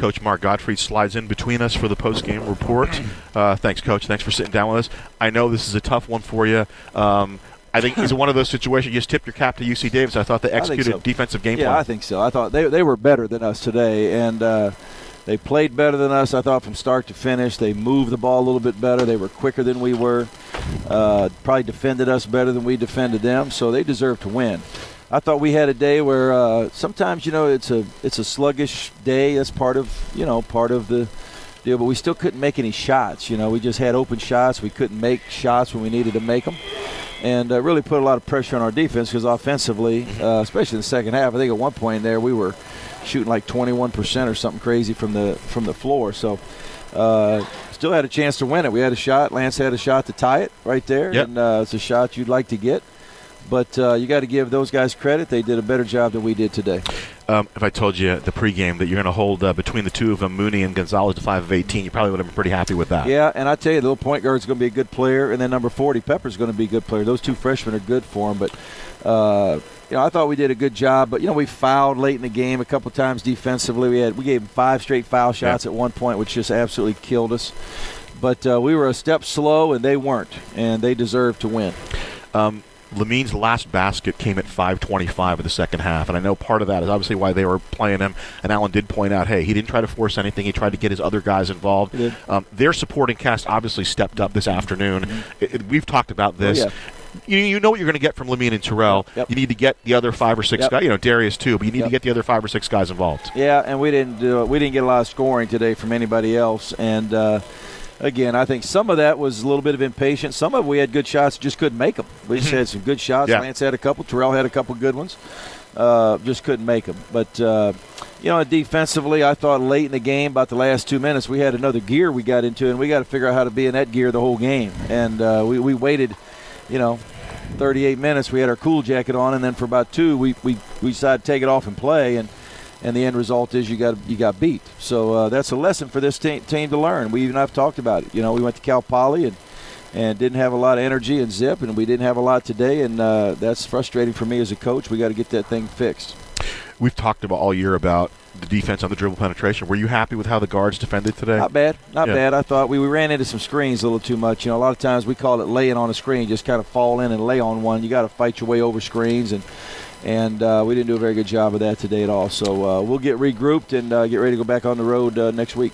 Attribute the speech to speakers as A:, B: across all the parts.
A: Coach Mark Gottfried slides in between us for the post-game report. Uh, thanks, Coach. Thanks for sitting down with us. I know this is a tough one for you. Um, I think it's one of those situations. You just tipped your cap to UC Davis. I thought they executed
B: so.
A: defensive game
B: yeah,
A: plan.
B: I think so. I thought they they were better than us today, and uh, they played better than us. I thought from start to finish, they moved the ball a little bit better. They were quicker than we were. Uh, probably defended us better than we defended them. So they deserve to win. I thought we had a day where uh, sometimes you know it's a it's a sluggish day. That's part of you know part of the deal. But we still couldn't make any shots. You know, we just had open shots. We couldn't make shots when we needed to make them, and uh, really put a lot of pressure on our defense because offensively, uh, especially in the second half, I think at one point there we were shooting like 21% or something crazy from the from the floor. So. Uh, still had a chance to win it. We had a shot. Lance had a shot to tie it right there,
A: Yep.
B: and uh, it's a shot you'd like to get. But uh, you got to give those guys credit. They did a better job than we did today.
A: Um, if I told you the pregame that you're going to hold uh, between the two of them, Mooney and Gonzalez, to five of 18, you probably would have been pretty happy with that.
B: Yeah, and I tell you, the little point guard's going to be a good player, and then number 40, Pepper's going to be a good player. Those two freshmen are good for him. But, uh, you know, I thought we did a good job. But, you know, we fouled late in the game a couple times defensively. We had we gave them five straight foul shots at one point, which just absolutely killed us. But uh, we were a step slow, and they weren't, and they deserved to win.
A: Um, Lamine's last basket came at 5:25 of the second half, and I know part of that is obviously why they were playing him. And Allen did point out, hey, he didn't try to force anything; he tried to get his other guys involved. Um, their supporting cast obviously stepped up this afternoon. It- it- we've talked about this.
B: yeah.
A: You, you know what you're going to get from Lamine and Terrell.
B: Yep.
A: You need to get the other five or six
B: Yep.
A: guys. You know Darius too, but you need to get the other five or six guys involved.
B: Yeah, and we didn't do we didn't get a lot of scoring today from anybody else. And uh, again, I think some of that was a little bit of impatience. Some of it we had good shots, just couldn't make them. We just had some good shots.
A: Yeah.
B: Lance had a couple. Terrell had a couple good ones. Uh, just couldn't make them. But uh, you know, defensively, I thought late in the game, about the last two minutes, we had another gear we got into, and we got to figure out how to be in that gear the whole game. And uh, we we waited, you know. 38 minutes, we had our cool jacket on, and then for about two, we, we, we decided to take it off and play, and and the end result is you got you got beat. So uh, that's a lesson for this team, team to learn. We even have talked about it. You know, we went to Cal Poly and and didn't have a lot of energy and zip, and we didn't have a lot today, and uh, that's frustrating for me as a coach. We got to get that thing fixed.
A: We've talked about all year about the defense on the dribble penetration. Were you happy with how the guards defended today?
B: Not bad, not
A: Yeah.
B: bad. I thought we, we ran into some screens a little too much. You know, a lot of times we call it laying on a screen, just kind of fall in and lay on one. You got to fight your way over screens, and and uh, we didn't do a very good job of that today at all. So uh, we'll get regrouped and uh, get ready to go back on the road uh, next week.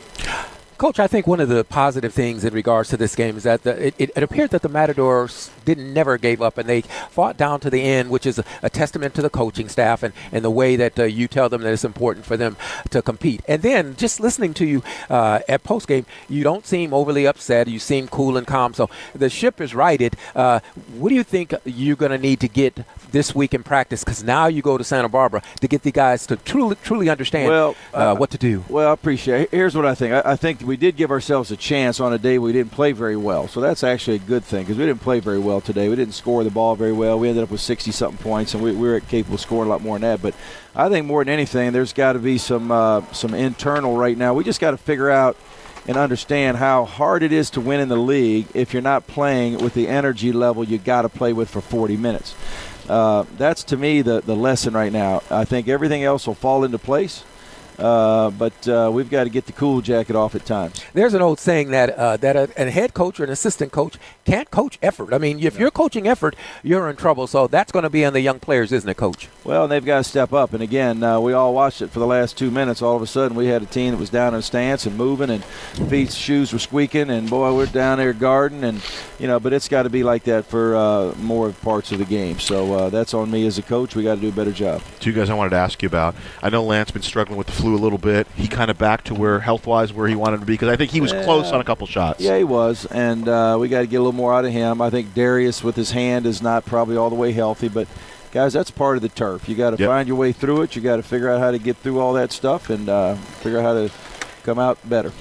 C: Coach, I think one of the positive things in regards to this game is that the, it, it, it appeared that the Matadors didn't never gave up and they fought down to the end, which is a, a testament to the coaching staff and, and the way that uh, you tell them that it's important for them to compete. And then just listening to you uh, at post game, you don't seem overly upset. You seem cool and calm. So the ship is righted. Uh, what do you think you're going to need to get this week in practice? Because now you go to Santa Barbara to get the guys to truly truly understand
B: Well,
C: uh, what to do.
B: Well, I appreciate it. Here's what I think. I, I think we did give ourselves a chance on a day we didn't play very well. So that's actually a good thing because we didn't play very well today. We didn't score the ball very well. We ended up with 60 something points, and we, we were capable of scoring a lot more than that. But I think more than anything, there's got to be some uh, some internal right now. We just got to figure out and understand how hard it is to win in the league if you're not playing with the energy level you got to play with for 40 minutes. Uh, that's to me the, the lesson right now. I think everything else will fall into place. Uh, but uh, we've got to get the cool jacket off at times.
C: There's an old saying that uh, that a, a head coach or an assistant coach can't coach effort. I mean, if you're coaching effort, you're in trouble. So that's going to be on the young players, isn't it, Coach?
B: Well, they've got to step up. And again, uh, we all watched it for the last two minutes. All of a sudden, we had a team that was down in a stance and moving, and feet, shoes were squeaking, and boy, we're down there guarding, and you know. But it's got to be like that for uh, more parts of the game. So uh, that's on me as a coach. We got to do a better job.
A: Two guys I wanted to ask you about. I know Lance been struggling with the flu a little bit. He kind of back to where health wise where he wanted to be because I think he was close on a couple shots.
B: Yeah, he was, and uh, we got to get a little more out of him. I think Darius with his hand is not probably all the way healthy, but guys, that's part of the turf. You got to
A: Yep.
B: find your way through it. You got to figure out how to get through all that stuff and uh, figure out how to come out better.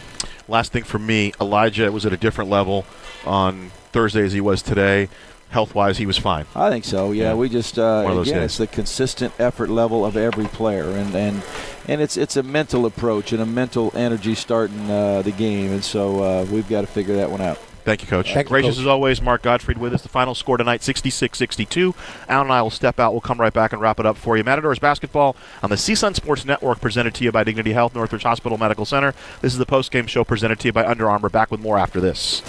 A: Last thing for me, Elijah was at a different level on Thursday as he was today. Health wise, he was fine.
B: I think so. Yeah,
A: Yeah.
B: we just uh,
A: One
B: again,
A: days.
B: it's the consistent effort level of every player, and and and it's it's a mental approach and a mental energy starting uh, the game, and so uh, we've got to figure that one out.
A: Thank you, Coach.
C: Thank you,
A: Gracious
C: Coach.
A: as always, Mark Gottfried with us. The final score tonight, 66-62. Alan and I will step out. We'll come right back and wrap it up for you. Matadors basketball on the CSUN Sports Network, presented to you by Dignity Health, Northridge Hospital Medical Center. This is the post-game show presented to you by Under Armour. Back with more after this.